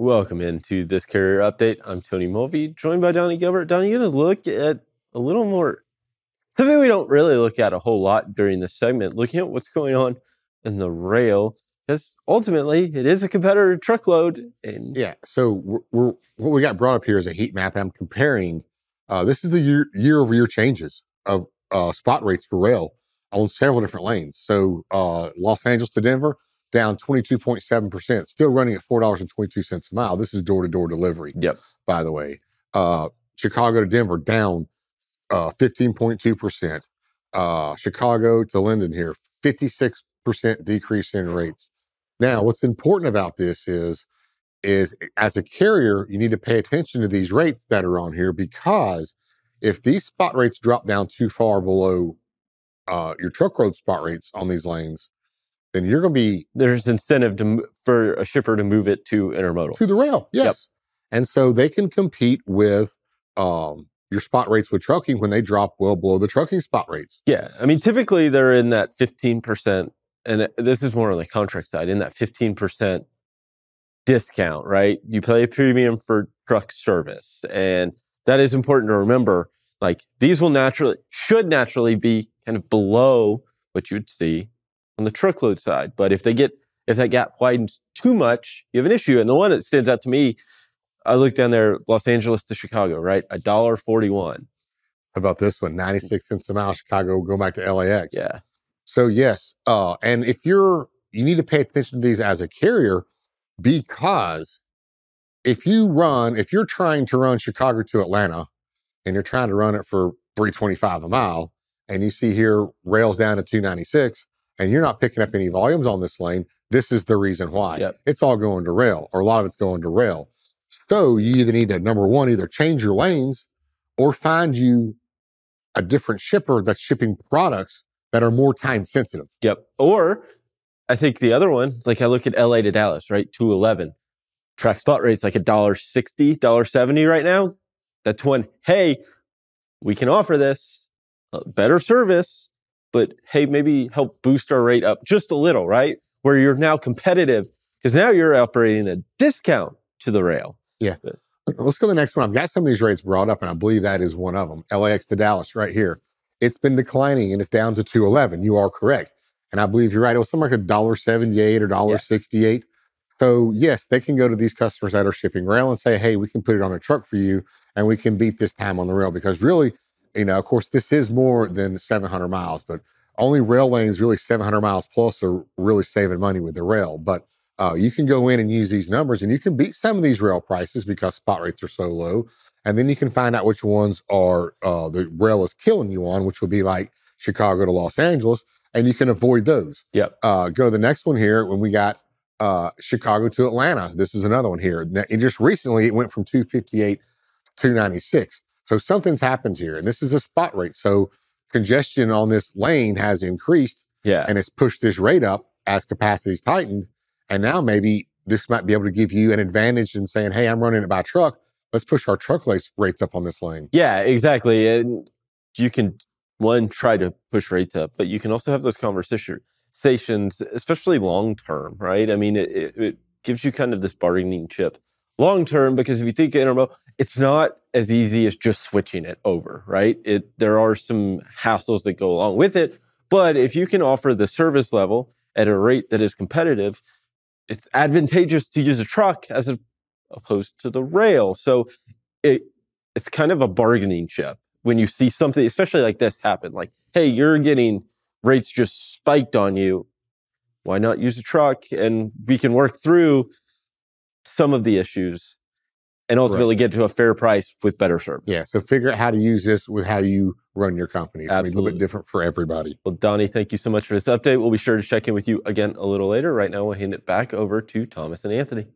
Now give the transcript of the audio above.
Welcome into this carrier update. I'm Tony Mulvey, joined by Donny Gilbert. Donny, you're going to look at a little more something we don't really look at a whole lot during this segment, looking at what's going on in the rail. Because ultimately, it is a competitor truckload. And yeah, so we're, we're, what we got brought up here is a heat map, and I'm comparing. Uh, this is the year year over year changes of uh, spot rates for rail on several different lanes. So uh, Los Angeles to Denver, down 22.7%, still running at $4.22 a mile. This is door to door delivery. Yep. By the way, uh, Chicago to Denver down uh, 15.2%. Uh, Chicago to Linden here, 56% decrease in rates. Now, what's important about this is, is as a carrier, you need to pay attention to these rates that are on here because if these spot rates drop down too far below uh, your truckload spot rates on these lanes, then you're going to be there's incentive to for a shipper to move it to intermodal to the rail. Yes, yep. and so they can compete with um, your spot rates with trucking when they drop well below the trucking spot rates. Yeah, I mean typically they're in that fifteen percent, and this is more on the contract side in that fifteen percent discount. Right, you pay a premium for truck service, and that is important to remember. Like these will naturally should naturally be kind of below what you'd see on the truckload side. But if they get if that gap widens too much, you have an issue. And the one that stands out to me, I look down there, Los Angeles to Chicago, right? A dollar forty-one. How about this one? 96 cents a mile, Chicago, going back to LAX. Yeah. So yes, uh, and if you're you need to pay attention to these as a carrier because if you run, if you're trying to run Chicago to Atlanta and you're trying to run it for 325 a mile, and you see here rails down to 296, and you're not picking up any volumes on this lane, this is the reason why. Yep. It's all going to rail, or a lot of it's going to rail. So you either need to, number one, either change your lanes or find you a different shipper that's shipping products that are more time sensitive. Yep. Or I think the other one, like I look at LA to Dallas, right? 211. Track spot rates like a dollar sixty, dollar seventy right now. That's when, hey, we can offer this uh, better service but hey, maybe help boost our rate up just a little, right? Where you're now competitive because now you're operating a discount to the rail. Yeah. But, Let's go to the next one. I've got some of these rates brought up, and I believe that is one of them. LAX to Dallas, right here. It's been declining and it's down to 211. You are correct. And I believe you're right. It was something like a dollar seventy-eight or dollar yeah. sixty-eight. So yes, they can go to these customers that are shipping rail and say, "Hey, we can put it on a truck for you, and we can beat this time on the rail." Because really, you know, of course, this is more than 700 miles, but only rail lanes really 700 miles plus are really saving money with the rail. But uh, you can go in and use these numbers and you can beat some of these rail prices because spot rates are so low. And then you can find out which ones are uh, the rail is killing you on, which will be like Chicago to Los Angeles, and you can avoid those. Yep. Uh, go to the next one here when we got uh, Chicago to Atlanta. This is another one here. It just recently it went from 258 to 296. So something's happened here, and this is a spot rate. So congestion on this lane has increased, yeah, and it's pushed this rate up as capacity's tightened. And now maybe this might be able to give you an advantage in saying, "Hey, I'm running it by truck. Let's push our truck rates up on this lane." Yeah, exactly. And you can one try to push rates up, but you can also have those conversations, especially long term, right? I mean, it, it, it gives you kind of this bargaining chip long term because if you think intermodal, it's not as easy as just switching it over, right? It there are some hassles that go along with it, but if you can offer the service level at a rate that is competitive, it's advantageous to use a truck as a, opposed to the rail. So it it's kind of a bargaining chip when you see something, especially like this happen. Like, hey, you're getting rates just spiked on you. Why not use a truck and we can work through some of the issues and ultimately right. get to a fair price with better service. Yeah. So figure out how to use this with how you run your company. It's Absolutely. a little bit different for everybody. Well, Donny, thank you so much for this update. We'll be sure to check in with you again a little later. Right now, we'll hand it back over to Thomas and Anthony.